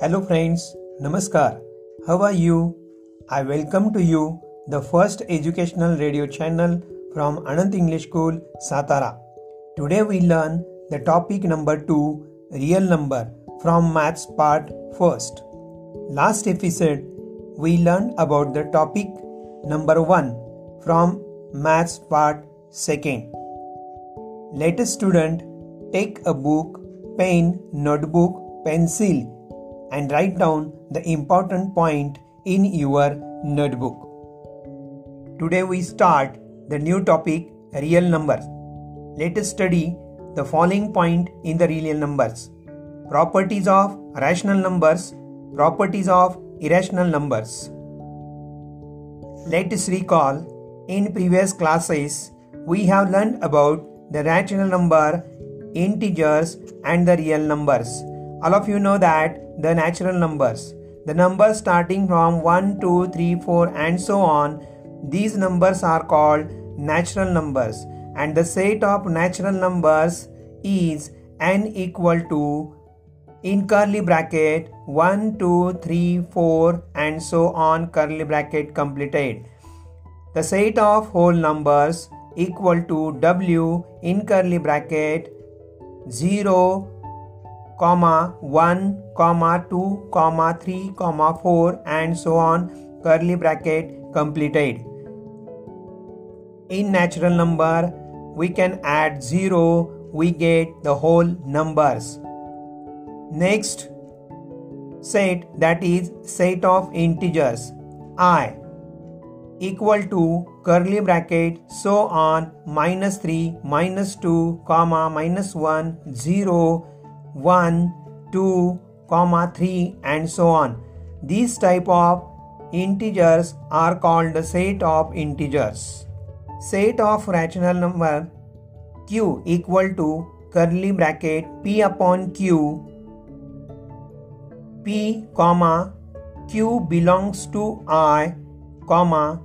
Hello friends, Namaskar. How are you? I welcome to you the first educational radio channel from Anant English School, Satara. Today we learn the topic number 2, real number from maths part first. Last episode we learned about the topic number 1 from maths part second. Let a student take a book, pen, notebook, pencil and write down the important point in your notebook. Today we start the new topic real numbers. Let us study the following point in the real numbers. Properties of rational numbers, properties of irrational numbers. Let us recall in previous classes we have learned about the rational number, integers and the real numbers. All of you know that the natural numbers. The numbers starting from 1, 2, 3, 4, and so on, these numbers are called natural numbers, and the set of natural numbers is n equal to in curly bracket 1, 2, 3, 4, and so on curly bracket completed. The set of whole numbers equal to w in curly bracket 0 comma 1 comma 2 comma 3 comma 4 and so on curly bracket completed. In natural number we can add 0 we get the whole numbers. Next set that is set of integers i equal to curly bracket so on minus 3 minus 2 comma minus 1 0 1, 2, comma 3 and so on. These type of integers are called the set of integers. Set of rational number q equal to curly bracket p upon q p comma q belongs to i comma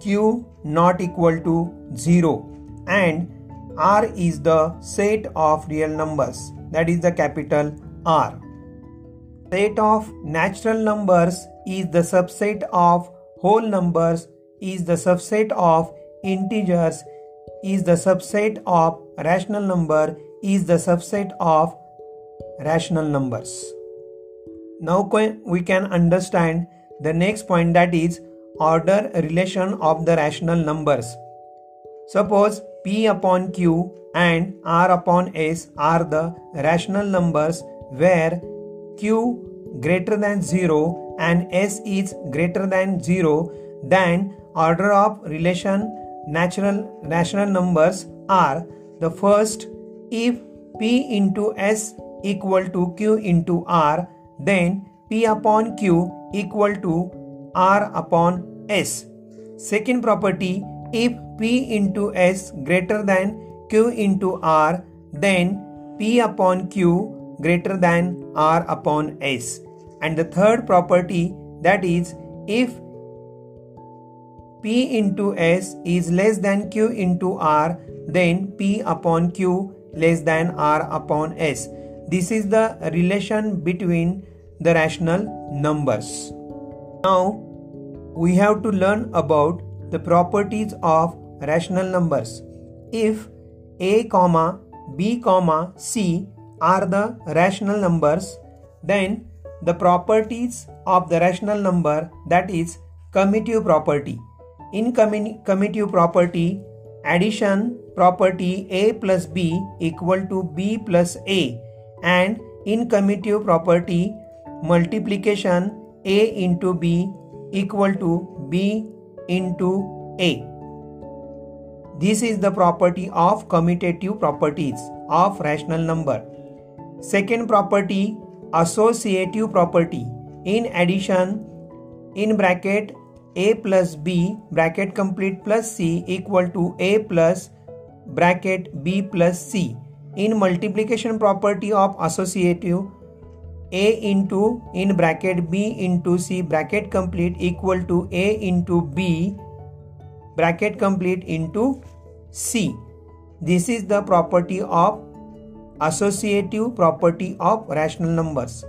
q not equal to 0 and r is the set of real numbers that is the capital R. Set of natural numbers is the subset of whole numbers is the subset of integers is the subset of rational number is the subset of rational numbers. Now we can understand the next point that is order relation of the rational numbers. Suppose P upon Q and R upon S are the rational numbers where Q greater than 0 and S is greater than 0 then order of relation natural rational numbers are the first if P into S equal to Q into R then P upon Q equal to R upon S. Second property if P into S greater than Q into R, then P upon Q greater than R upon S. And the third property that is if P into S is less than Q into R, then P upon Q less than R upon S. This is the relation between the rational numbers. Now we have to learn about the properties of rational numbers. If a comma b comma c are the rational numbers then the properties of the rational number that is commutative property in commutative property addition property a plus b equal to b plus a and in commutative property multiplication a into b equal to b into A. This is the property of commutative properties of rational number. Second property associative property. In addition, in bracket a plus b bracket complete plus c equal to a plus bracket b plus c. In multiplication property of associative a into in bracket b into c bracket complete equal to a into b bracket complete into c. This is the property of associative property of rational numbers.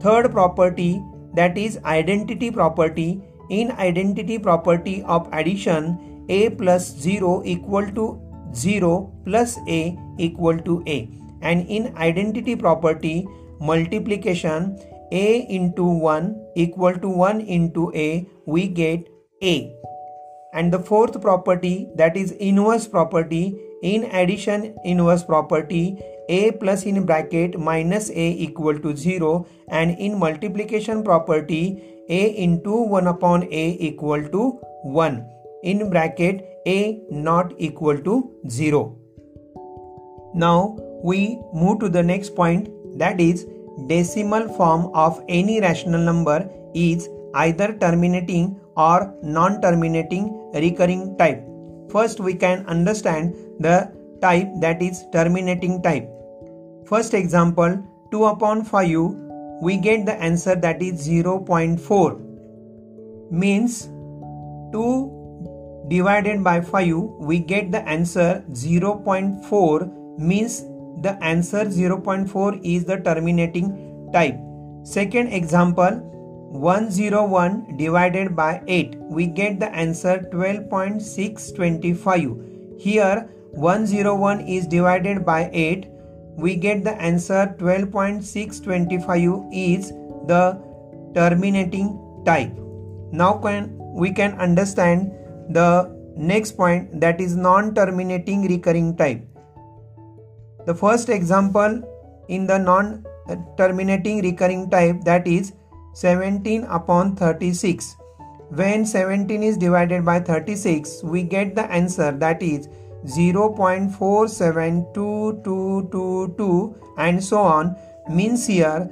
Third property that is identity property. In identity property of addition a plus 0 equal to 0 plus a equal to a and in identity property multiplication a into 1 equal to 1 into a we get a and the fourth property that is inverse property in addition inverse property a plus in bracket minus a equal to 0 and in multiplication property a into 1 upon a equal to 1 in bracket a not equal to 0 now we move to the next point that is decimal form of any rational number is either terminating or non-terminating recurring type. First we can understand the type that is terminating type. First example 2 upon 5 we get the answer that is 0.4 means 2 divided by 5 we get the answer 0.4 means the answer 0.4 is the terminating type. Second example 101 divided by 8 we get the answer 12.625 here 101 is divided by 8 we get the answer 12.625 is the terminating type. Now can we can understand the next point that is non terminating recurring type. The first example in the non terminating recurring type that is 17 upon 36. When 17 is divided by 36, we get the answer that is 0.472222 and so on means here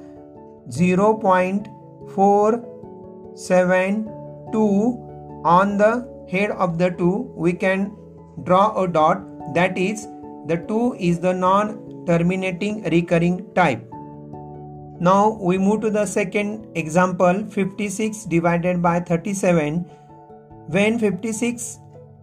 0.472 on the head of the 2 we can draw a dot that is the 2 is the non-terminating recurring type. Now we move to the second example 56 divided by 37. When 56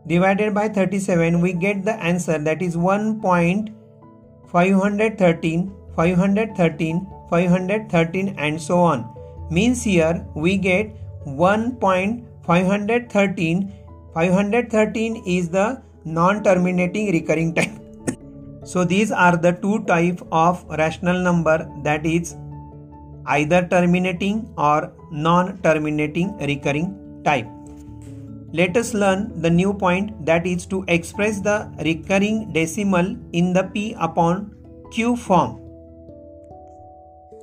divided by 37 we get the answer that is 1.513 513 513 and so on. Means here we get 1.513 513 is the non-terminating recurring type. So these are the two type of rational number that is either terminating or non-terminating recurring type. Let us learn the new point that is to express the recurring decimal in the p upon q form.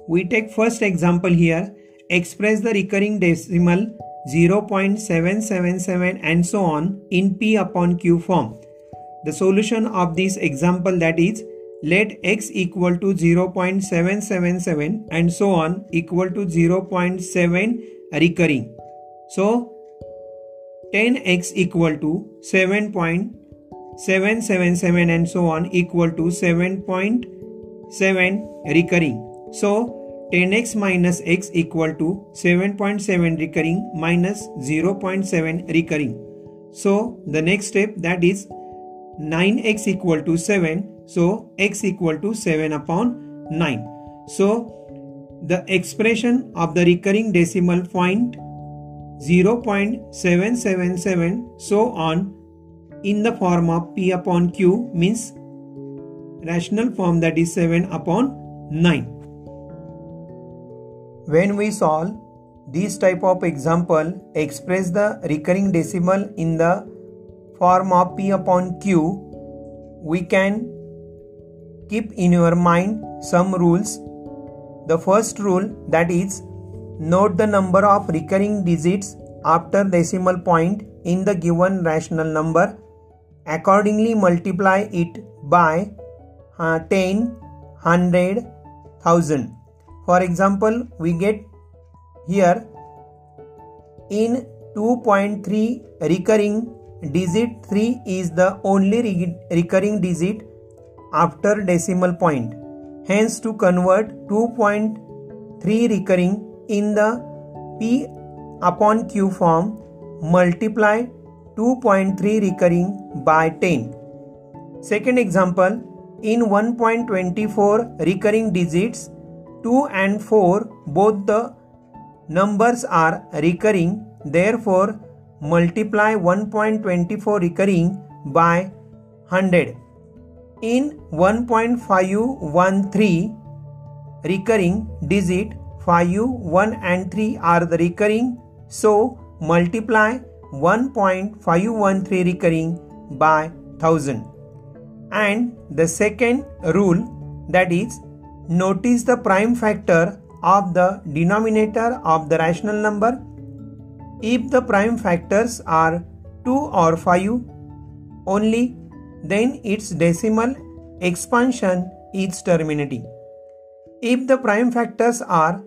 We take first example here, express the recurring decimal 0.777 and so on in p upon q form. The solution of this example that is let x equal to 0.777 and so on equal to 0.7 recurring. So 10x equal to 7.777 and so on equal to 7.7 recurring. So 10x minus x equal to 7.7 recurring minus 0.7 recurring. So the next step that is 9x equal to 7 so x equal to 7 upon 9. So the expression of the recurring decimal point 0.777 so on in the form of p upon q means rational form that is 7 upon 9. When we solve this type of example express the recurring decimal in the form of p upon q we can keep in your mind some rules. The first rule that is note the number of recurring digits after decimal point in the given rational number. Accordingly, multiply it by uh, 10, 100, 1000. For example, we get here in 2.3 recurring digit 3 is the only re- recurring digit after decimal point. Hence, to convert 2.3 recurring in the P upon Q form, multiply 2.3 recurring by 10. Second example, in 1.24 recurring digits, 2 and 4 both the numbers are recurring, therefore multiply 1.24 recurring by 100. In 1.513 recurring digit 5, 1 and 3 are the recurring so multiply 1.513 recurring by 1000. And the second rule that is notice the prime factor of the denominator of the rational number. If the prime factors are 2 or 5 only, then its decimal expansion is terminating. If the prime factors are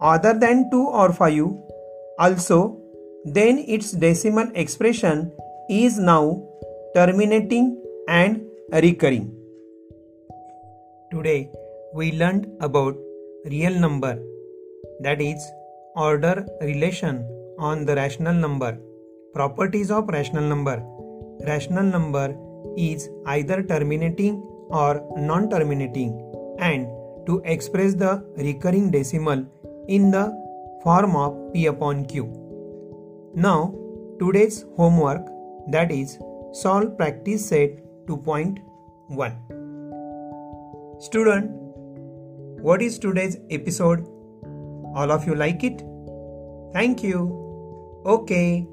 other than 2 or 5, also, then its decimal expression is now terminating and recurring. Today we learned about real number that is order relation on the rational number properties of rational number rational number is either terminating or non terminating and to express the recurring decimal in the form of P upon Q. Now, today's homework that is solve practice set 2.1. Student, what is today's episode? All of you like it? Thank you. Okay.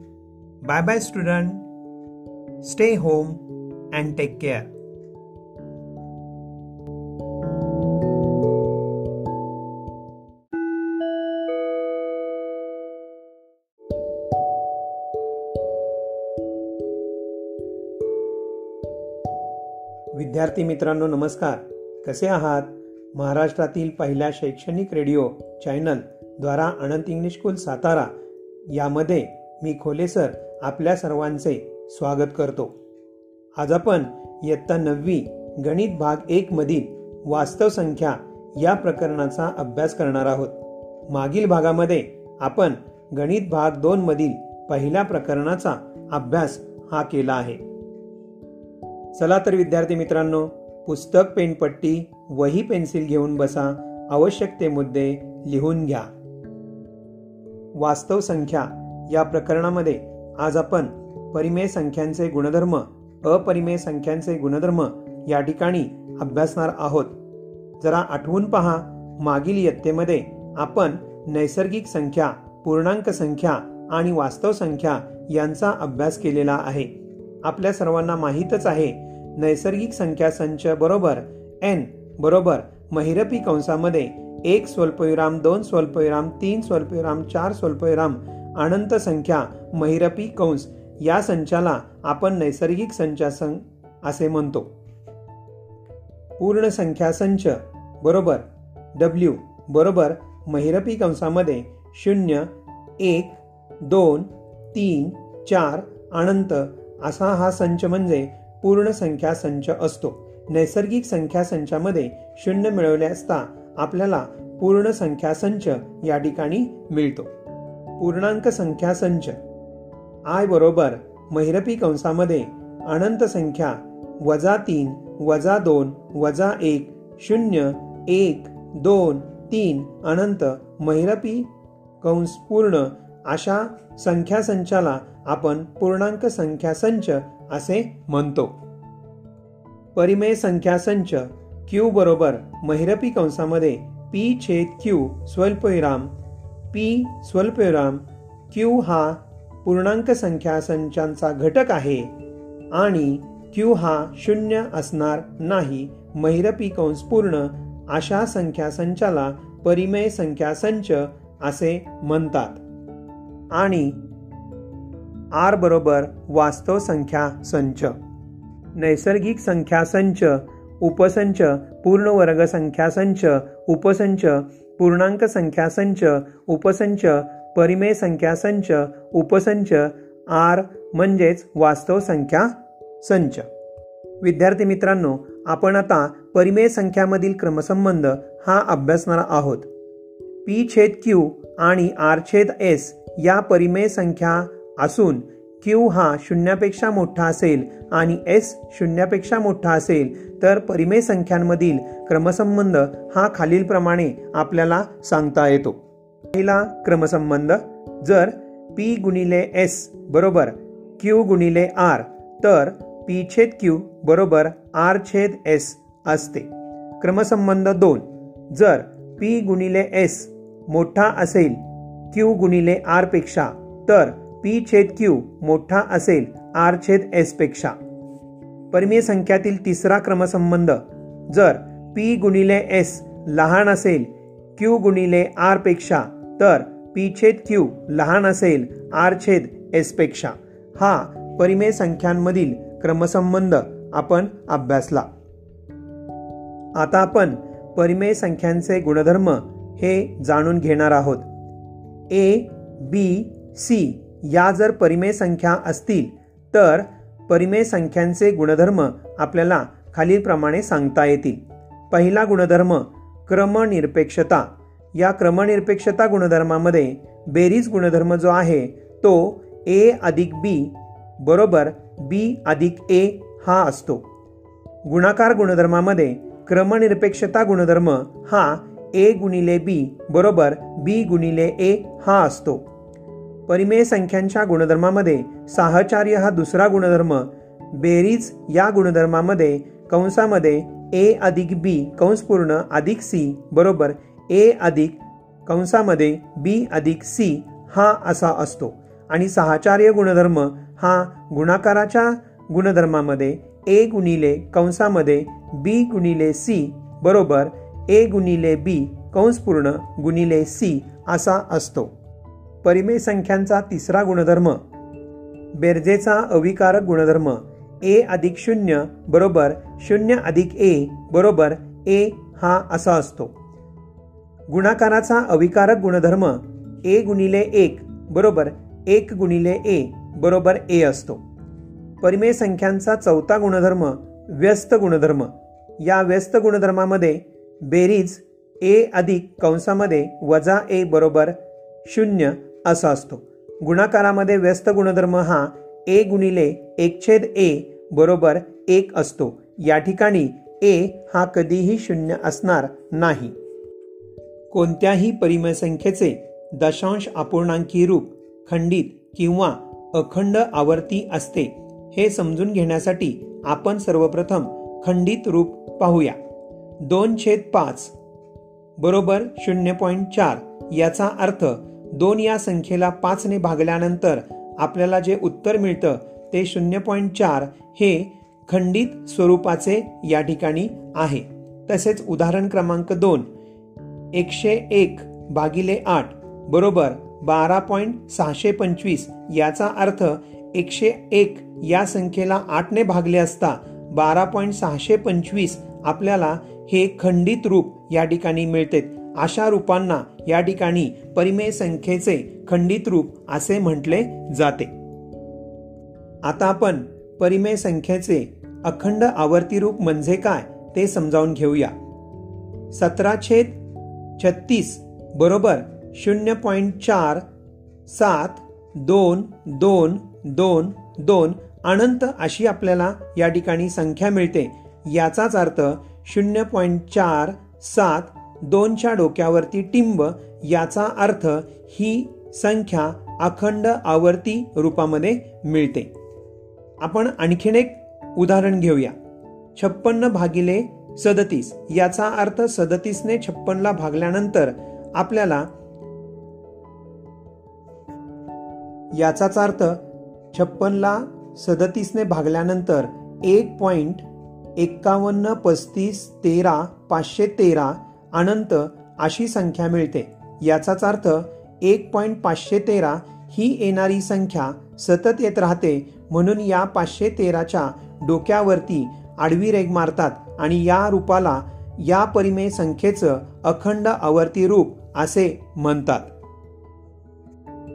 Bye bye, student. Stay home and take care. विद्यार्थी मित्रांनो नमस्कार. कसे आहात? महाराष्ट्रातील पहिल्या शैक्षणिक radio channel द्वारा अनंत English school Satara यामध्ये मी खोले सर आपल्या सर्वांचे स्वागत करतो. आज आपण इयत्ता नववी गणित भाग एक मधील वास्तव संख्या या प्रकरणाचा अभ्यास करणार आहोत. मागील भागामध्ये आपण गणित भाग दोन मधील पहिल्या प्रकरणाचा अभ्यास हा केला आहे. चला तर विद्यार्थी मित्रांनो पुस्तक पेनपट्टी वही पेन्सिल घेऊन बसा. आवश्यक ते मुद्दे लिहून घ्या. वास्तव संख्या या प्रकरणामध्ये आज आपण परिमेय संख्यांचे गुणधर्म अपरिमेय संख्यांचे गुणधर्म या ठिकाणी अभ्यासणार आहोत. जरा आठवून पहा मागील इयत्तेमध्ये आपण नैसर्गिक संख्या पूर्णांक संख्या आणि वास्तव संख्या यांचा अभ्यास केलेला आहे. आपल्या सर्वांना माहीतच आहे नैसर्गिक संख्या संच बरोबर एन बरोबर महिरपी कंसामध्ये एक स्वल्पविराम दोन स्वल्पविराम तीन स्वल्पविराम चार स्वल्पविराम अनंत संख्या महिरपी कंस या संचाला आपण नैसर्गिक संख्या असे म्हणतो. पूर्ण संख्या संच बरोबर डब्ल्यू बरोबर महिरपी कंसामध्ये शून्य एक दोन तीन चार अनंत असा हा संच म्हणजे पूर्ण संख्या संच असतो. नैसर्गिक संख्या संचामध्ये शून्य मिळवले असता आपल्याला पूर्ण संख्या संच या ठिकाणी मिळतो. पूर्णांक संख्या संच आय बरोबर महिरपी कंसामध्ये अनंत संख्या वजा तीन वजा दोन वजा एक शून्य एक दोन तीन अनंत महिरपी कंस पूर्ण अशा संख्या संचाला आपण पूर्णांक संख्या संच असे म्हणतो. परिमेय संख्या संच क्यू बरोबर महिरपी कंसामध्ये पी छेद क्यू स्वल्पविराम पी स्वल्पविराम क्यू हा पूर्णांक संख्या संचांचा घटक आहे आणि क्यू हा शून्य असणार नाही. महिरपी कंस पूर्ण. अशा संख्या संचाला परिमेय संख्या संच असे म्हणतात. आणि आर बरोबर वास्तव संख्या संच. नैसर्गिक संख्या संच उपसंच पूर्ण वर्ग संख्या संच उपसंच पूर्णांक संख्या संच उपसंच परिमेय संख्या संच उपसंच आर म्हणजेच वास्तव संख्या संच. विद्यार्थी मित्रांनो आपण आता परिमेय संख्यामधील क्रमसंबंध हा अभ्यासणार आहोत. पी छेद क्यू आणि आर छेद एस या परिमेय संख्या असून क्यू हा शून्यापेक्षा मोठा असेल आणि एस शून्यापेक्षा मोठा असेल तर परिमेय संख्यांमधील क्रमसंबंध हा खालीलप्रमाणे आपल्याला सांगता येतो. पहिला क्रमसंबंध जर पी गुणिले एस बरोबर क्यू गुणिले आर तर पी छेद क्यू बरोबर आर छेद एस असते. क्रमसंबंध दोन जर पी गुणिले एस मोठा असेल क्यू गुणिले आरपेक्षा तर पी छेद क्यू मोठा असेल आर छेद एसपेक्षा परिमेय संख्यातील तिसरा क्रमसंबंध जर पी गुणिले एस लहान असेल क्यू गुणिले आरपेक्षा तर पी छेद क्यू लहान असेल आर छेद एसपेक्षा. हा परिमेय संख्यांमधील क्रमसंबंध आपण अभ्यासला. आता आपण परिमेय संख्यांचे गुणधर्म हे जाणून घेणार आहोत. ए बी सी या जर परिमेय संख्या असतील तर परिमेय संख्यांचे गुणधर्म आपल्याला खालीलप्रमाणे सांगता येतील. पहिला गुणधर्म क्रमनिरपेक्षता. या क्रमनिरपेक्षता गुणधर्मामध्ये बेरीज गुणधर्म जो आहे तो ए अधिक बी बरोबर बी अधिक ए हा असतो. गुणाकार गुणधर्मामध्ये क्रमनिरपेक्षता गुणधर्म हा ए गुणिले बी बरोबर बी गुणिले ए हा असतो. परिमेय संख्यांच्या गुणधर्मामध्ये साहचार्य हा दुसरा गुणधर्म बेरीज या गुणधर्मामध्ये कंसामध्ये ए अधिक बी कंस पूर्ण अधिक सी बरोबर ए अधिक कंसामध्ये बी अधिक सी हा असा असतो. आणि सहाचार्य गुणधर्म हा गुणाकाराच्या गुणधर्मामध्ये ए गुणिले कंसामध्ये बी गुणिले सी बरोबर ए गुणिले बी कंसपूर्ण गुणिले सी असा असतो. परिमेय संख्यांचा तिसरा गुणधर्म. बेरजेचा अविकारक गुणधर्म. ए अधिक शून्य बरोबर शून्य अधिक ए बरोबर ए हा असा असतो. गुणाकाराचा अविकारक गुणधर्म ए गुणिले एक बरोबर एक गुणिले ए बरोबर ए असतो. परिमेय संख्यांचा चौथा गुणधर्म व्यस्त गुणधर्म. या व्यस्त गुणधर्मामध्ये बेरीज ए अधिक कंसामध्ये वजा ए बरोबर शून्य असा असतो. गुणाकारामध्ये व्यस्त गुणधर्म हा ए गुणिले एक छेद ए बरोबर एक असतो. या ठिकाणी ए हा कधीही शून्य असणार नाही. कोणत्याही परिमयसंख्येचे दशांश अपूर्णांकी रूप खंडित किंवा अखंड आवर्ती असते हे समजून घेण्यासाठी आपण सर्वप्रथम खंडित रूप पाहूया. दोन छेद पाच बरोबर शून्य पॉईंट चार याचा अर्थ दोन या संख्येला पाचने भागल्यानंतर आपल्याला जे उत्तर मिळतं ते शून्य पॉईंट चार हे खंडित स्वरूपाचे या ठिकाणी आहे. तसेच उदाहरण क्रमांक दोन एकशे एक भागिले आठ बरोबर बारा पॉईंट सहाशे पंचवीस याचा अर्थ एकशे एक या संख्येला आठने भागले असता बारा पॉईंट सहाशे पंचवीस आपल्याला हे खंडित रूप या ठिकाणी मिळते. अशा रूपांना या ठिकाणी परिमेय संख्येचे खंडित रूप असे म्हटले जाते. आता आपण परिमेय संख्येचे अखंड आवर्ती रूप म्हणजे काय ते समजावून घेऊया. सतरा छेद छत्तीस बरोबर शून्य पॉईंट चार सात दोन दोन दोन दोन अनंत अशी आपल्याला या ठिकाणी संख्या मिळते. याचाच अर्थ शून्य पॉईंट चार सात दोनच्या डोक्यावरती टिंब याचा अर्थ ही संख्या अखंड आवर्ती रूपामध्ये मिळते. आपण आणखीन एक उदाहरण घेऊया. छप्पन्न भागिले सदतीस. याचा अर्थ सदतीसने छप्पनला भागल्यानंतर आपल्याला याचाच अर्थ छप्पनला सदतीसने भागल्यानंतर एक पॉईंट एक्कावन्न पस्तीस तेरा पाचशे तेरा अनंत अशी संख्या मिळते. याचाच अर्थ एक पॉईंट पाचशे तेरा ही येणारी संख्या सतत येत राहते म्हणून या पाचशे तेराच्या डोक्यावरती आडवी रेग मारतात. आणि या रूपाला या परिमेय संख्येचं अखंड आवर्ती रूप असे म्हणतात.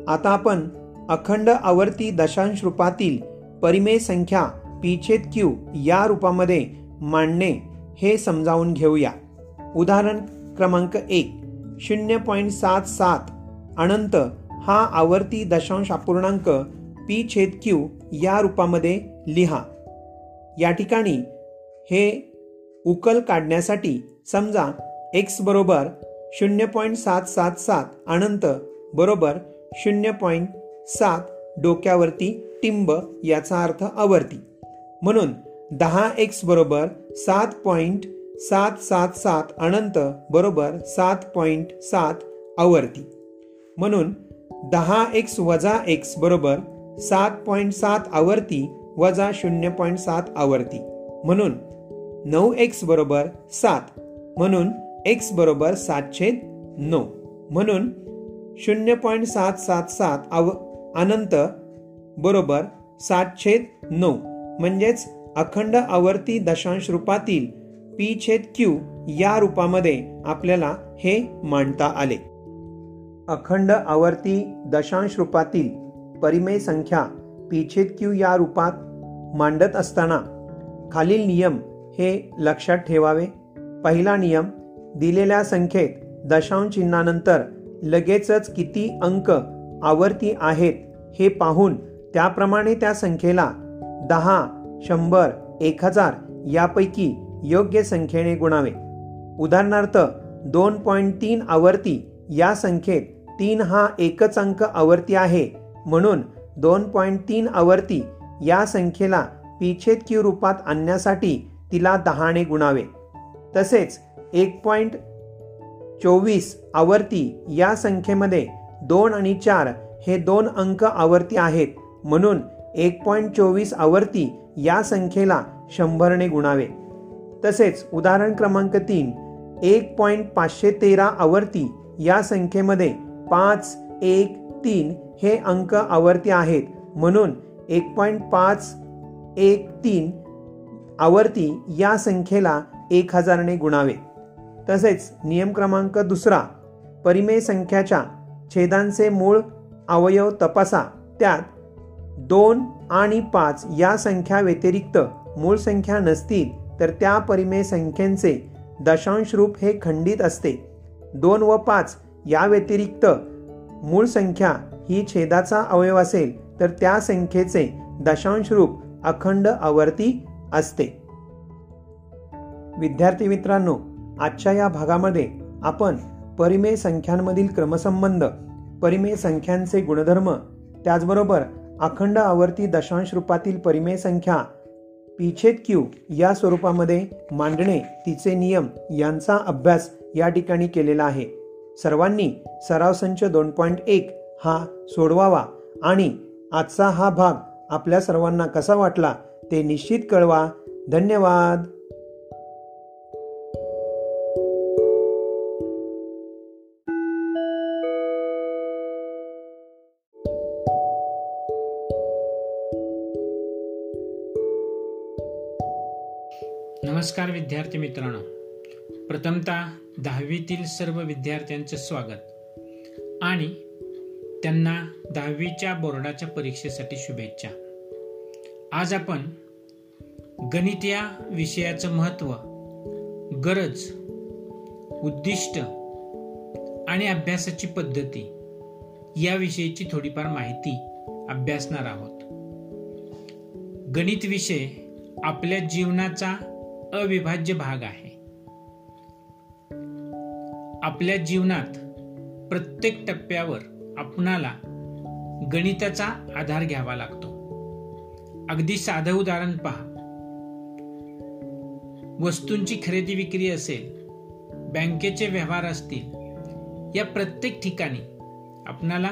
आता आपण अखंड आवर्ती दशांश रूपातील परिमेय संख्या पिछेद क्यू या रूपामध्ये मांडणे हे समजावून घेऊया. उदाहरण क्रमांक एक शून्य पॉईंट सात सात अनंत हा आवर्ती दशांश अपूर्णांक पी छेद क्यू या रूपामध्ये लिहा. या ठिकाणी हे उकल काढण्यासाठी समजा एक्स बरोबर शून्य पॉईंट सात सात सात अनंत बरोबर शून्य पॉईंट सात डोक्यावरती टिंब याचा अर्थ आवर्ती. म्हणून दहा एक्स बरोबर सात पॉईंट सात सात सात अनंत बरोबर सात पॉईंट सात आवर्ती. म्हणून दहा एक्स वजा एक्स बरोबर सात पॉईंट सात आवर्ती वजा शून्य पॉईंट सात आवर्ती. म्हणून नऊ एक्स बरोबर सात. म्हणून एक्स बरोबर सातशे नऊ. म्हणून शून्य पॉईंट सात सात सात अव अनंत बरोबर सातशे नऊ. म्हणजेच अखंड आवर्ती दशांश रूपातील पी छेद क्यू या रूपामध्ये आपल्याला हे मांडता आले. अखंड आवर्ती दशांश रूपातील परिमेय संख्या पी छेद क्यू या रूपात मांडत असताना खालील नियम हे लक्षात ठेवावे. पहिला नियम दिलेल्या संख्येत दशांश चिन्हानंतर लगेचच किती अंक आवर्ती आहेत हे पाहून त्याप्रमाणे त्या संख्येला दहा शंभर एक हजार यापैकी योग्य संख्येने गुणावे. उदाहरणार्थ दोन पॉईंट तीन आवर्ती या संख्येत तीन हा एकच अंक आवर्ती आहे म्हणून दोन पॉईंट तीन आवर्ती या संख्येला पिछेद क्यू रूपात आणण्यासाठी तिला दहाने गुणावे. तसेच एक पॉईंट चोवीस आवर्ती या संख्येमध्ये दोन आणि चार हे दोन अंक आवर्ती आहेत. म्हणून एक पॉईंट चोवीस आवर्ती या संख्येला शंभरने गुणावे. तसेच उदाहरण क्रमांक तीन एक पॉईंट पाचशे तेरा आवर्ती या संख्येमध्ये पाच एक तीन हे अंक आवर्ती आहेत. म्हणून एक पॉईंट पाच एक तीन आवर्ती या संख्येला एक हजारने गुणावे. तसेच नियम क्रमांक दुसरा परिमेय संख्याच्या छेदांचे मूळ अवयव तपासा. त्यात दोन आणि पाच या संख्या व्यतिरिक्त मूळ संख्या नसतील तर त्या परिमेय संख्येचे दशांश रूप हे खंडित असते. दोन व पाच या व्यतिरिक्त मूळ संख्या ही छेदाचा अवयव असेल तर त्या संख्येचे दशांश रूप अखंड आवर्ती असते. विद्यार्थी मित्रांनो आजच्या या भागामध्ये आपण परिमेय संख्यांमधील क्रमसंबंध परिमेय संख्यांचे गुणधर्म त्याचबरोबर अखंड आवर्ती दशांश रूपातील परिमेय संख्या पिछेद क्यू या स्वरूपामध्ये मांडणे तिचे नियम यांचा अभ्यास या ठिकाणी केलेला आहे. सर्वांनी सराव संच दोन पॉईंट एक हा सोडवावा आणि आजचा हा भाग आपल्या सर्वांना कसा वाटला ते निश्चित कळवा. धन्यवाद. नमस्कार विद्यार्थी मित्रांनो. प्रथमतः दहावीतील सर्व विद्यार्थ्यांचं स्वागत. आणि त्यांना दहावीच्या बोर्डाच्या परीक्षेसाठी शुभेच्छा. आज आपण गणित या विषयाचं महत्त्व गरज उद्दिष्ट आणि अभ्यासाची पद्धती याविषयीची थोडीफार माहिती अभ्यासणार आहोत. गणित विषय आपल्या जीवनाचा अविभाज्य भाग आहे. आपल्या जीवनात प्रत्येक टप्प्यावर आपणाला गणिताचा आधार घ्यावा लागतो. अगदी साधं उदाहरण पहा. वस्तूंची खरेदी विक्री असेल बँकेचे व्यवहार असतील या प्रत्येक ठिकाणी आपणाला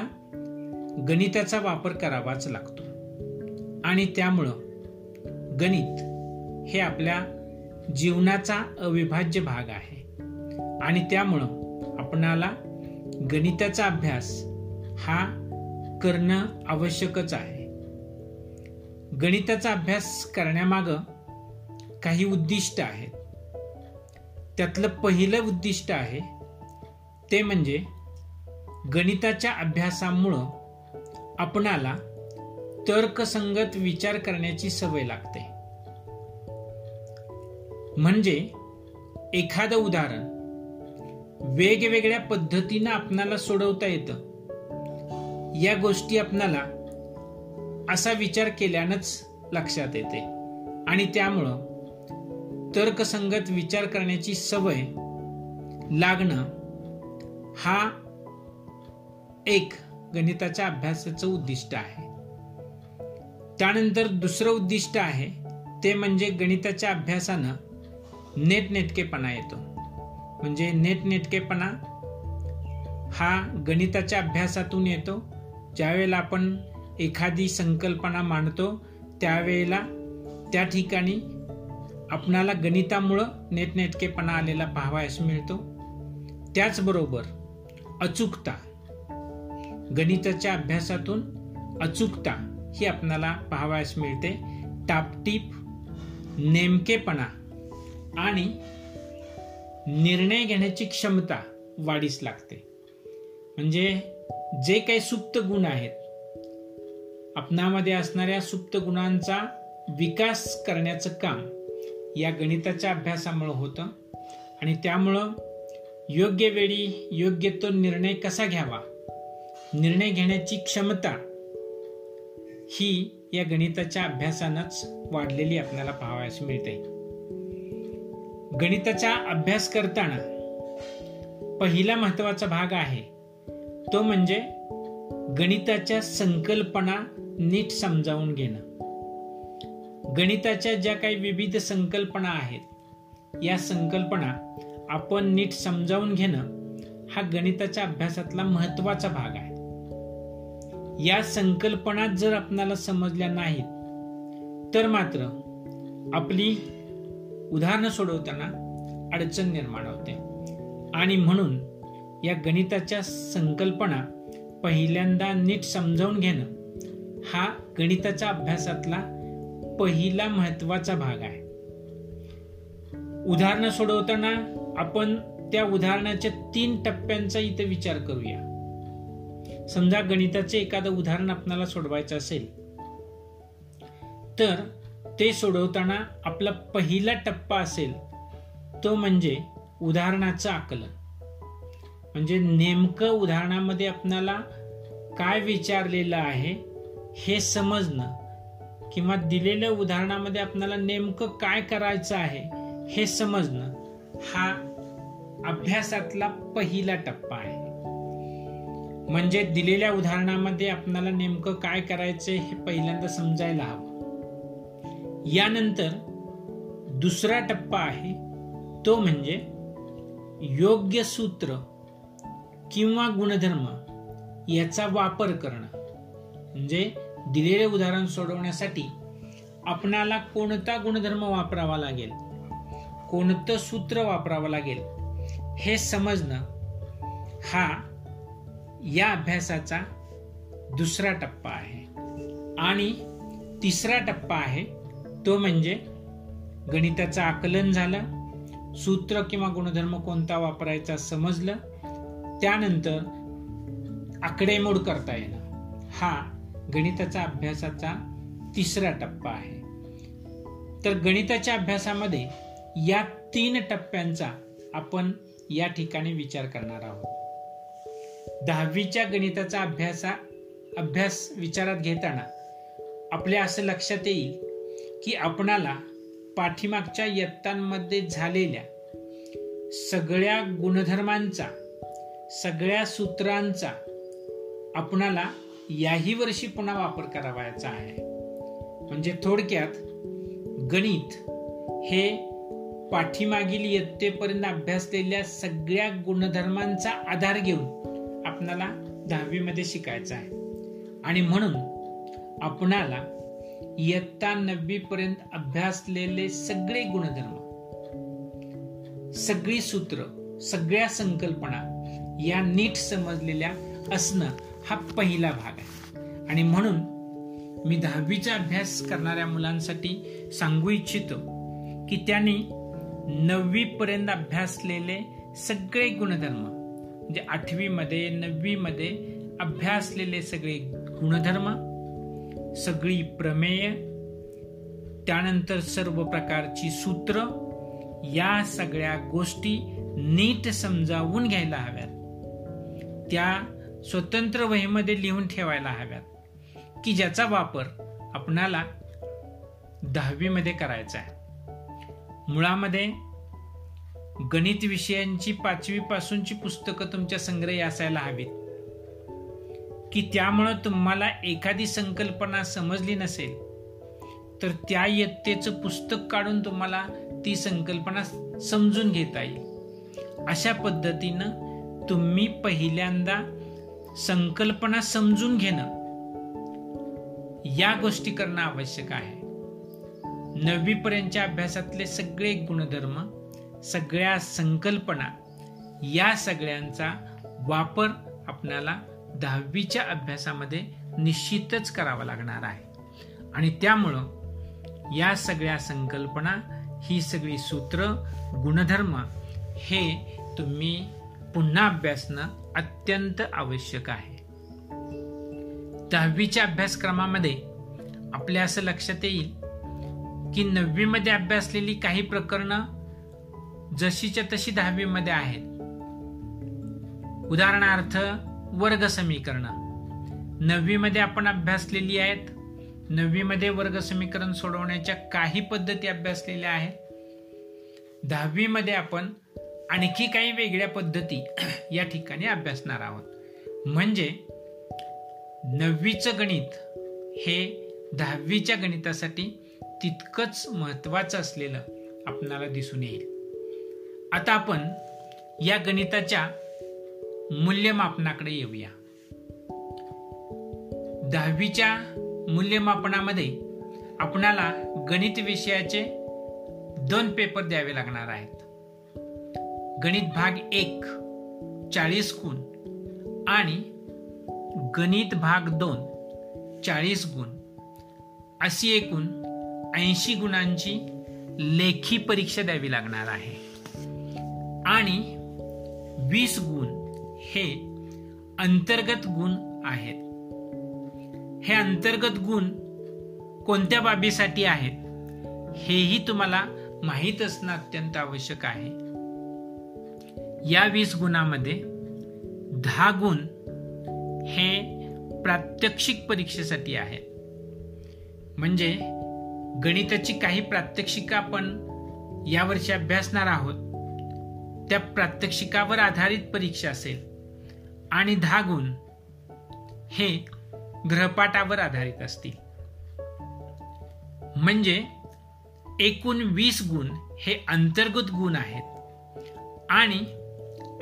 गणिताचा वापर करावाच लागतो. आणि त्यामुळं गणित हे आपल्या जीवनाचा अविभाज्य भाग आहे. आणि त्यामुळं आपणाला गणिताचा अभ्यास हा करणं आवश्यकच आहे. गणिताचा अभ्यास करण्यामागं काही उद्दिष्ट आहेत. त्यातलं पहिलं उद्दिष्ट आहे ते म्हणजे गणिताच्या अभ्यासामुळं आपणाला तर्कसंगत विचार करण्याची सवय लागते. म्हणजे एखादं उदाहरण वेगवेगळ्या पद्धतीनं आपणाला सोडवता येतं. या गोष्टी आपणाला असा विचार केल्यानंच लक्षात येते आणि त्यामुळं तर्कसंगत विचार करण्याची सवय लागणं हा एक गणिताच्या अभ्यासाचं उद्दिष्ट आहे. त्यानंतर दुसरं उद्दिष्ट आहे ते म्हणजे गणिताच्या अभ्यासानं नेटनेटकेपणा येतो. म्हणजे नेटनेटकेपणा हा गणिताच्या अभ्यासातून येतो. ज्यावेळेला आपण एखादी संकल्पना मांडतो त्यावेळेला त्या ठिकाणी आपणाला गणितामुळं नेटनेटकेपणा आलेला पाहावयास मिळतो. त्याचबरोबर अचूकता गणिताच्या अभ्यासातून अचूकता ही आपणाला पाहावयास मिळते. टापटीप नेमकेपणा आणि निर्णय घेण्याची क्षमता वाढीस लागते. म्हणजे जे काही सुप्त गुण आहेत आपणामध्ये असणाऱ्या सुप्त गुणांचा विकास करण्याचं काम या गणिताच्या अभ्यासामुळं होतं. आणि त्यामुळं योग्य वेळी योग्य तो निर्णय कसा घ्यावा? निर्णय घेण्याची क्षमता ही या गणिताच्या अभ्यासानंच वाढलेली आपल्याला पाहावयास मिळते. गणिताचा अभ्यास करताना पहिला महत्त्वाचा भाग आहे तो म्हणजे गणिताच्या संकल्पना नीट समजावून घेणं. गणिताच्या ज्या काही विविध संकल्पना आहेत या संकल्पना आपण नीट समजावून घेणं हा गणिताच्या अभ्यासातला महत्त्वाचा भाग आहे. या संकल्पना जर आपणाला समजल्या नाहीत तर मात्र आपली उदाहरणं सोडवताना अडचण निर्माण होते. आणि म्हणून या गणिताच्या संकल्पना पहिल्यांदा नीट समजावून घेणं हा गणिताच्या अभ्यासातला पहिला महत्त्वाचा भाग आहे. उदाहरणं सोडवताना आपण त्या उदाहरणाच्या तीन टप्प्यांचा इथे विचार करूया. समजा गणिताचे एखादं उदाहरण आपल्याला सोडवायचं असेल तर ते सोडवताना आपला पहिला टप्पा असेल तो म्हणजे उदाहरणाचं आकलन. म्हणजे नेमकं उदाहरणामध्ये आपणाला काय विचारलेलं आहे हे समजणं. किंवा दिलेल्या उदाहरणामध्ये आपल्याला नेमकं काय करायचं आहे हे समजणं हा अभ्यासातला पहिला टप्पा आहे. म्हणजे दिलेल्या उदाहरणामध्ये आपल्याला नेमकं काय करायचंय हे पहिल्यांदा समजायला हवं. यानंतर दुसरा टप्पा आहे तो म्हणजे योग्य सूत्र किंवा गुणधर्म याचा वापर करणं. म्हणजे दिलेले उदाहरण सोडवण्यासाठी आपणाला कोणता गुणधर्म वापरावा लागेल? कोणतं सूत्र वापरावं लागेल? हे समजणं हा या अभ्यासाचा दुसरा टप्पा आहे. आणि तिसरा टप्पा आहे तो म्हणजे गणिताचं आकलन झालं सूत्र किंवा गुणधर्म कोणता वापरायचा समजलं त्यानंतर आकडेमोड करता येणं. हा गणिताचा अभ्यासाचा तिसरा टप्पा आहे. तर गणिताच्या अभ्यासामध्ये या तीन टप्प्यांचा आपण या ठिकाणी विचार करणार आहोत. दहावीच्या गणिताचा अभ्यासा अभ्यास विचारात घेताना आपल्या असं लक्षात येईल की आपणाला पाठीमागच्या इयत्तांमध्ये झालेल्या सगळ्या गुणधर्मांचा सगळ्या सूत्रांचा आपणाला याही वर्षी पुन्हा वापर करावायचा आहे. म्हणजे थोडक्यात गणित हे पाठीमागील इयत्तेपर्यंत अभ्यासलेल्या सगळ्या गुणधर्मांचा आधार घेऊन आपणाला दहावीमध्ये शिकायचं आहे. आणि म्हणून आपणाला इयत्ता नववीपर्यंत अभ्यासलेले सगळे गुणधर्म सगळी सूत्र सगळ्या संकल्पना या नीट समजलेल्या असणं हा पहिला भाग आहे. आणि म्हणून मी दहावीचा अभ्यास करणाऱ्या मुलांसाठी सांगू इच्छितो की त्यांनी नववीपर्यंत अभ्यासलेले सगळे गुणधर्म म्हणजे आठवीमध्ये नववीमध्ये अभ्यासलेले सगळे गुणधर्म सगळी प्रमेय त्यानंतर सर्व प्रकारची सूत्र या सगळ्या गोष्टी नीट समजावून घ्यायला हव्यात. त्या स्वतंत्र वहीमध्ये लिहून ठेवायला हव्यात. की ज्याचा वापर आपणाला दहावीमध्ये करायचा आहे. मुळामध्ये गणित विषयांची पाचवी पासूनची पुस्तकं तुमच्या संग्रही असायला हवीत. की त्यामुळं तुम्हाला एखादी संकल्पना समजली नसेल तर त्या इयत्तेचं पुस्तक काढून तुम्हाला ती संकल्पना समजून घेता येईल. अशा पद्धतीनं तुम्ही पहिल्यांदा संकल्पना समजून घेणं या गोष्टी करणं आवश्यक आहे. नववीपर्यंतच्या अभ्यासातले सगळे गुणधर्म सगळ्या संकल्पना या सगळ्यांचा वापर आपल्याला दहावीच्या अभ्यासामध्ये निश्चितच करावा लागणार आहे. आणि त्यामुळं या सगळ्या संकल्पना ही सगळी सूत्र गुणधर्म हे तुम्ही पुन्हा अभ्यासणं अत्यंत आवश्यक आहे. दहावीच्या अभ्यासक्रमामध्ये आपल्या असं लक्षात येईल की नववीमध्ये अभ्यासलेली काही प्रकरणं जशीच्या तशी दहावीमध्ये आहेत. उदाहरणार्थ वर्ग समीकरण. नववीमध्ये आपण अभ्यासलेली आहेत. नववीमध्ये वर्ग समीकरण सोडवण्याच्या काही पद्धती अभ्यासलेल्या आहेत. दहावीमध्ये आपण आणखी काही वेगळ्या पद्धती या ठिकाणी अभ्यासणार आहोत. म्हणजे नववीचं गणित हे दहावीच्या गणितासाठी तितकंच महत्वाचं असलेलं आपणाला दिसून येईल. आता आपण या गणिताच्या मूल्यमापनाकडे येऊया. दहावीच्या मूल्यमापनामध्ये आपणाला गणित विषयाचे दोन पेपर द्यावे लागणार आहेत. गणित भाग एक चाळीस गुण आणि गणित भाग दोन चाळीस गुण. अशी एकूण ऐंशी गुणांची लेखी परीक्षा द्यावी लागणार आहे. आणि वीस गुण हे अंतर्गत गुण आहेत. हे अंतर्गत गुण कोणत्या बाबीसाठी आहेत हेही तुम्हाला माहीत असणं अत्यंत आवश्यक आहे. या वीस गुणामध्ये दहा गुण हे प्रात्यक्षिक परीक्षेसाठी आहेत. म्हणजे गणिताची काही प्रात्यक्षिका आपण यावर्षी अभ्यासणार आहोत त्या प्रात्यक्षिकावर आधारित परीक्षा असेल आणि दहा गुण हे ग्रहपाठावर आधारित असतील. म्हणजे एकूण वीस गुण हे अंतर्गत गुण आहेत आणि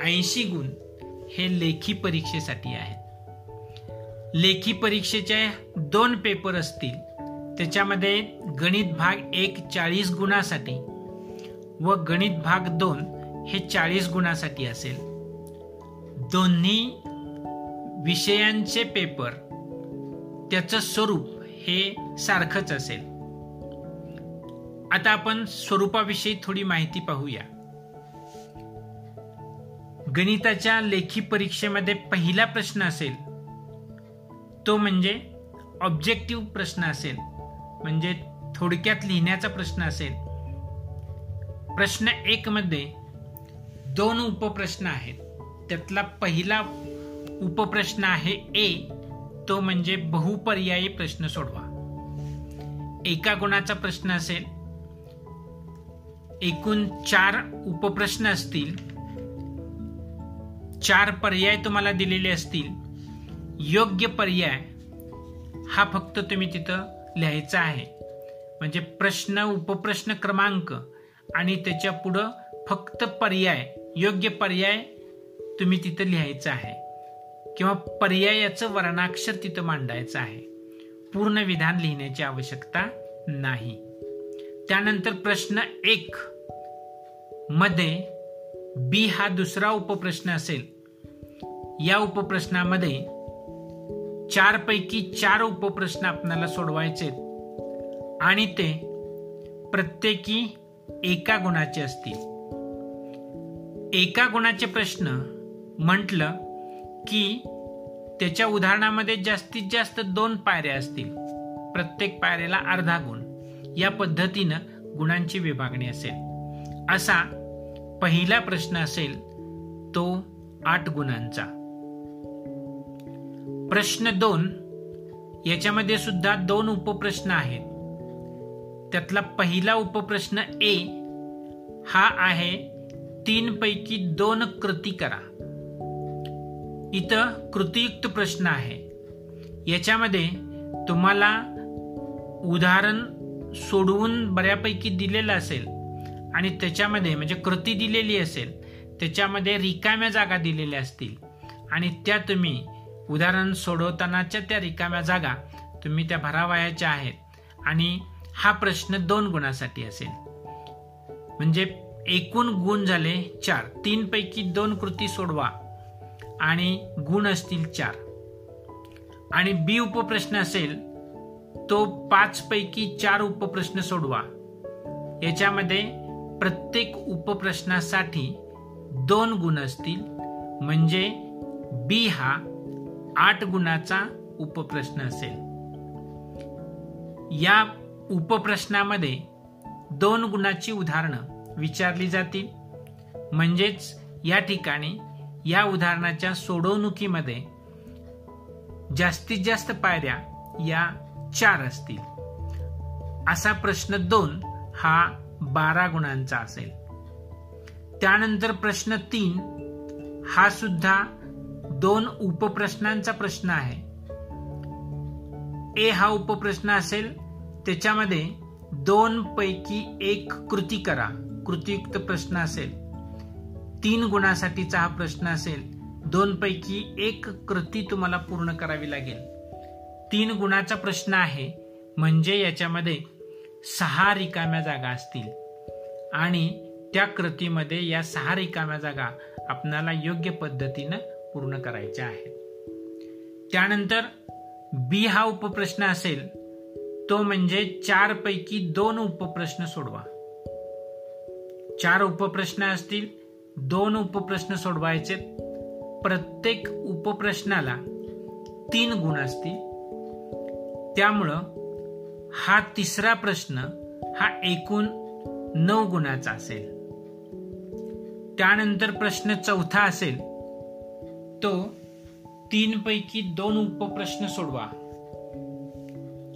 ऐंशी गुण हे लेखी परीक्षेसाठी आहेत. लेखी परीक्षेचे दोन पेपर असतील. त्याच्यामध्ये गणित भाग एक चाळीस गुणासाठी व गणित भाग दोन हे चाळीस गुणासाठी असेल. दोन्ही विषयांचे पेपर त्याचं स्वरूप हे सारखंच असेल. आता आपण स्वरूपाविषयी थोडी माहिती पाहूया. गणिताच्या लेखी परीक्षेमध्ये पहिला प्रश्न असेल तो म्हणजे ऑब्जेक्टिव्ह प्रश्न असेल म्हणजे थोडक्यात लिहिण्याचा प्रश्न असेल. प्रश्न एक मध्ये दोन उपप्रश्न आहेत. त्यातला पहिला उपप्रश्न आहे ए तो म्हणजे बहुपर्यायी प्रश्न सोडवा. एका गुणाचा प्रश्न असेल एकूण चार उपप्रश्न असतील चार पर्याय तुम्हाला दिलेले असतील. योग्य पर्याय हा फक्त तुम्ही तिथं लिहायचा आहे. म्हणजे प्रश्न उपप्रश्न क्रमांक आणि त्याच्या पुढं फक्त पर्याय योग्य पर्याय तुम्ही तिथं लिहायचं आहे. किंवा पर्यायाचं वर्णाक्षर तिथं मांडायचं आहे. पूर्ण विधान लिहिण्याची आवश्यकता नाही. त्यानंतर प्रश्न एक. मध्ये बी हा दुसरा उपप्रश्न असेल. या उपप्रश्नामध्ये चारपैकी चार उपप्रश्न आपल्याला सोडवायचे आणि ते प्रत्येकी एका गुणाचे असतील. एका गुणाचे प्रश्न म्हटलं की त्याच्या उदाहरणामध्ये जास्तीत जास्त दोन पायऱ्या असतील. प्रत्येक पायऱ्याला अर्धा गुण. या पद्धतीनं गुणांची विभागणी असेल. असा पहिला प्रश्न असेल तो आठ गुणांचा. प्रश्न दोन याच्यामध्ये सुद्धा दोन उपप्रश्न आहेत. त्यातला पहिला उपप्रश्न ए हा आहे तीन पैकी दोन कृती करा. इथं कृतीयुक्त प्रश्न आहे. याच्यामध्ये तुम्हाला उदाहरण सोडवून बऱ्यापैकी दिलेलं असेल. आणि त्याच्यामध्ये म्हणजे कृती दिलेली असेल त्याच्यामध्ये रिकाम्या जागा दिलेल्या असतील. आणि त्या तुम्ही उदाहरण सोडवतानाच्या त्या रिकाम्या जागा तुम्ही त्या भरावायाच्या आहेत. आणि हा प्रश्न दोन गुणासाठी असेल. म्हणजे एकूण गुण झाले चार. तीन पैकी दोन कृती सोडवा आणि गुण असतील चार. आणि बी उपप्रश्न असेल तो पाच पैकी चार उपप्रश्न सोडवा. याच्यामध्ये प्रत्येक उपप्रश्नासाठी दोन गुण असतील. म्हणजे बी हा आठ गुणाचा उपप्रश्न असेल. या उपप्रश्नामध्ये दोन गुणाची उदाहरणं विचारली जातील. म्हणजेच या ठिकाणी या उदाहरणाच्या सोडवणुकीमध्ये जास्तीत जास्त पायऱ्या या चार असतील. असा प्रश्न दोन हा बारा गुणांचा असेल. त्यानंतर प्रश्न तीन हा सुद्धा दोन उपप्रश्नांचा प्रश्न आहे. ए हा उपप्रश्न असेल त्याच्यामध्ये दोन पैकी एक कृती करा. कृतीयुक्त प्रश्न असेल. तीन गुणासाठीचा हा प्रश्न असेल. दोन पैकी एक कृती तुम्हाला पूर्ण करावी लागेल. तीन गुणाचा प्रश्न आहे म्हणजे याच्यामध्ये सहा रिकाम्या जागा असतील. आणि त्या कृतीमध्ये या सहा रिकाम्या जागा आपणाला योग्य पद्धतीनं पूर्ण करायच्या आहेत. त्यानंतर बी हा उपप्रश्न असेल तो म्हणजे चार पैकी दोन उपप्रश्न सोडवा. चार उपप्रश्न असतील दोन उपप्रश्न सोडवायचे. प्रत्येक उपप्रश्नाला तीन गुण असतील. त्यामुळं हा तिसरा प्रश्न हा एकूण नऊ गुणाचा असेल. त्यानंतर प्रश्न चौथा असेल. तो तीन पैकी दोन उपप्रश्न सोडवा.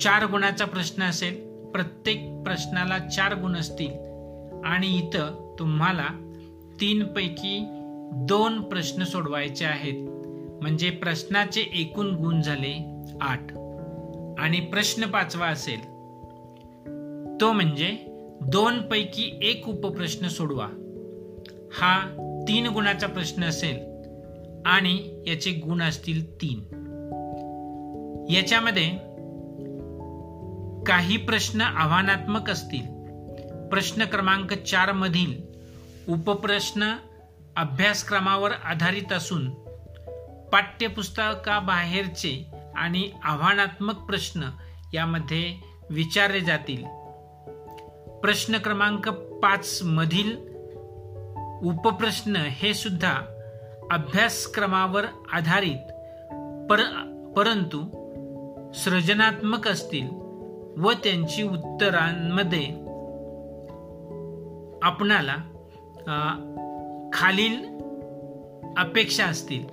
चार गुणाचा प्रश्न असेल. प्रत्येक प्रश्नाला चार गुण असतील. आणि इथं तुम्हाला तीन पैकी दोन प्रश्न सोडवायचे आहेत. म्हणजे प्रश्नाचे एकूण गुण झाले आठ. आणि प्रश्न पाचवा असेल तो म्हणजे दोन पैकी एक उपप्रश्न सोडवा. हा तीन गुणाचा प्रश्न असेल आणि याचे गुण असतील तीन. याच्यामध्ये काही प्रश्न आव्हानात्मक असतील. प्रश्न क्रमांक चार मधील उपप्रश्न अभ्यासक्रमावर आधारित असून पाठ्यपुस्तकाबाहेरचे आणि आव्हानात्मक प्रश्न यामध्ये विचारले जातील. प्रश्न क्रमांक पाच मधील उपप्रश्न हे सुद्धा अभ्यासक्रमावर आधारित पर परंतु सृजनात्मक असतील व त्यांची उत्तरांमध्ये आपणाला खालील अपेक्षा असतील.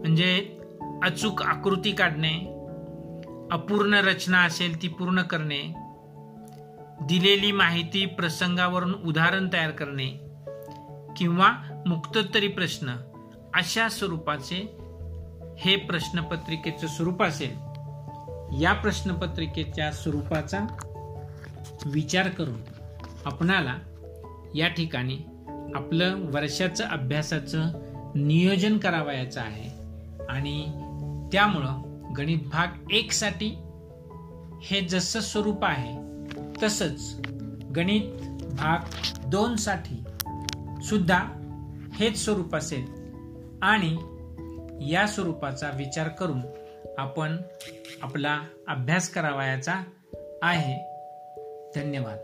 म्हणजे अचूक आकृती काढणे अपूर्ण रचना असेल ती पूर्ण करणे दिलेली माहिती प्रसंगावरून उदाहरण तयार करणे किंवा मुक्तोत्तरी प्रश्न अशा स्वरूपाचे हे प्रश्नपत्रिकेचं स्वरूप असेल. या प्रश्नपत्रिकेच्या स्वरूपाचा विचार करून आपणाला या ठिकाणी आपलं वर्षाचं अभ्यासाचं नियोजन करावयाचं आहे आणि त्यामुळं गणित भाग एक साठी हे जसं स्वरूप आहे तसंच गणित भाग दोन साठी सुद्धा हेच स्वरूप असेल. आणि या स्वरूपाचा विचार करून आपण आपला अभ्यास करावयाचा आहे. धन्यवाद.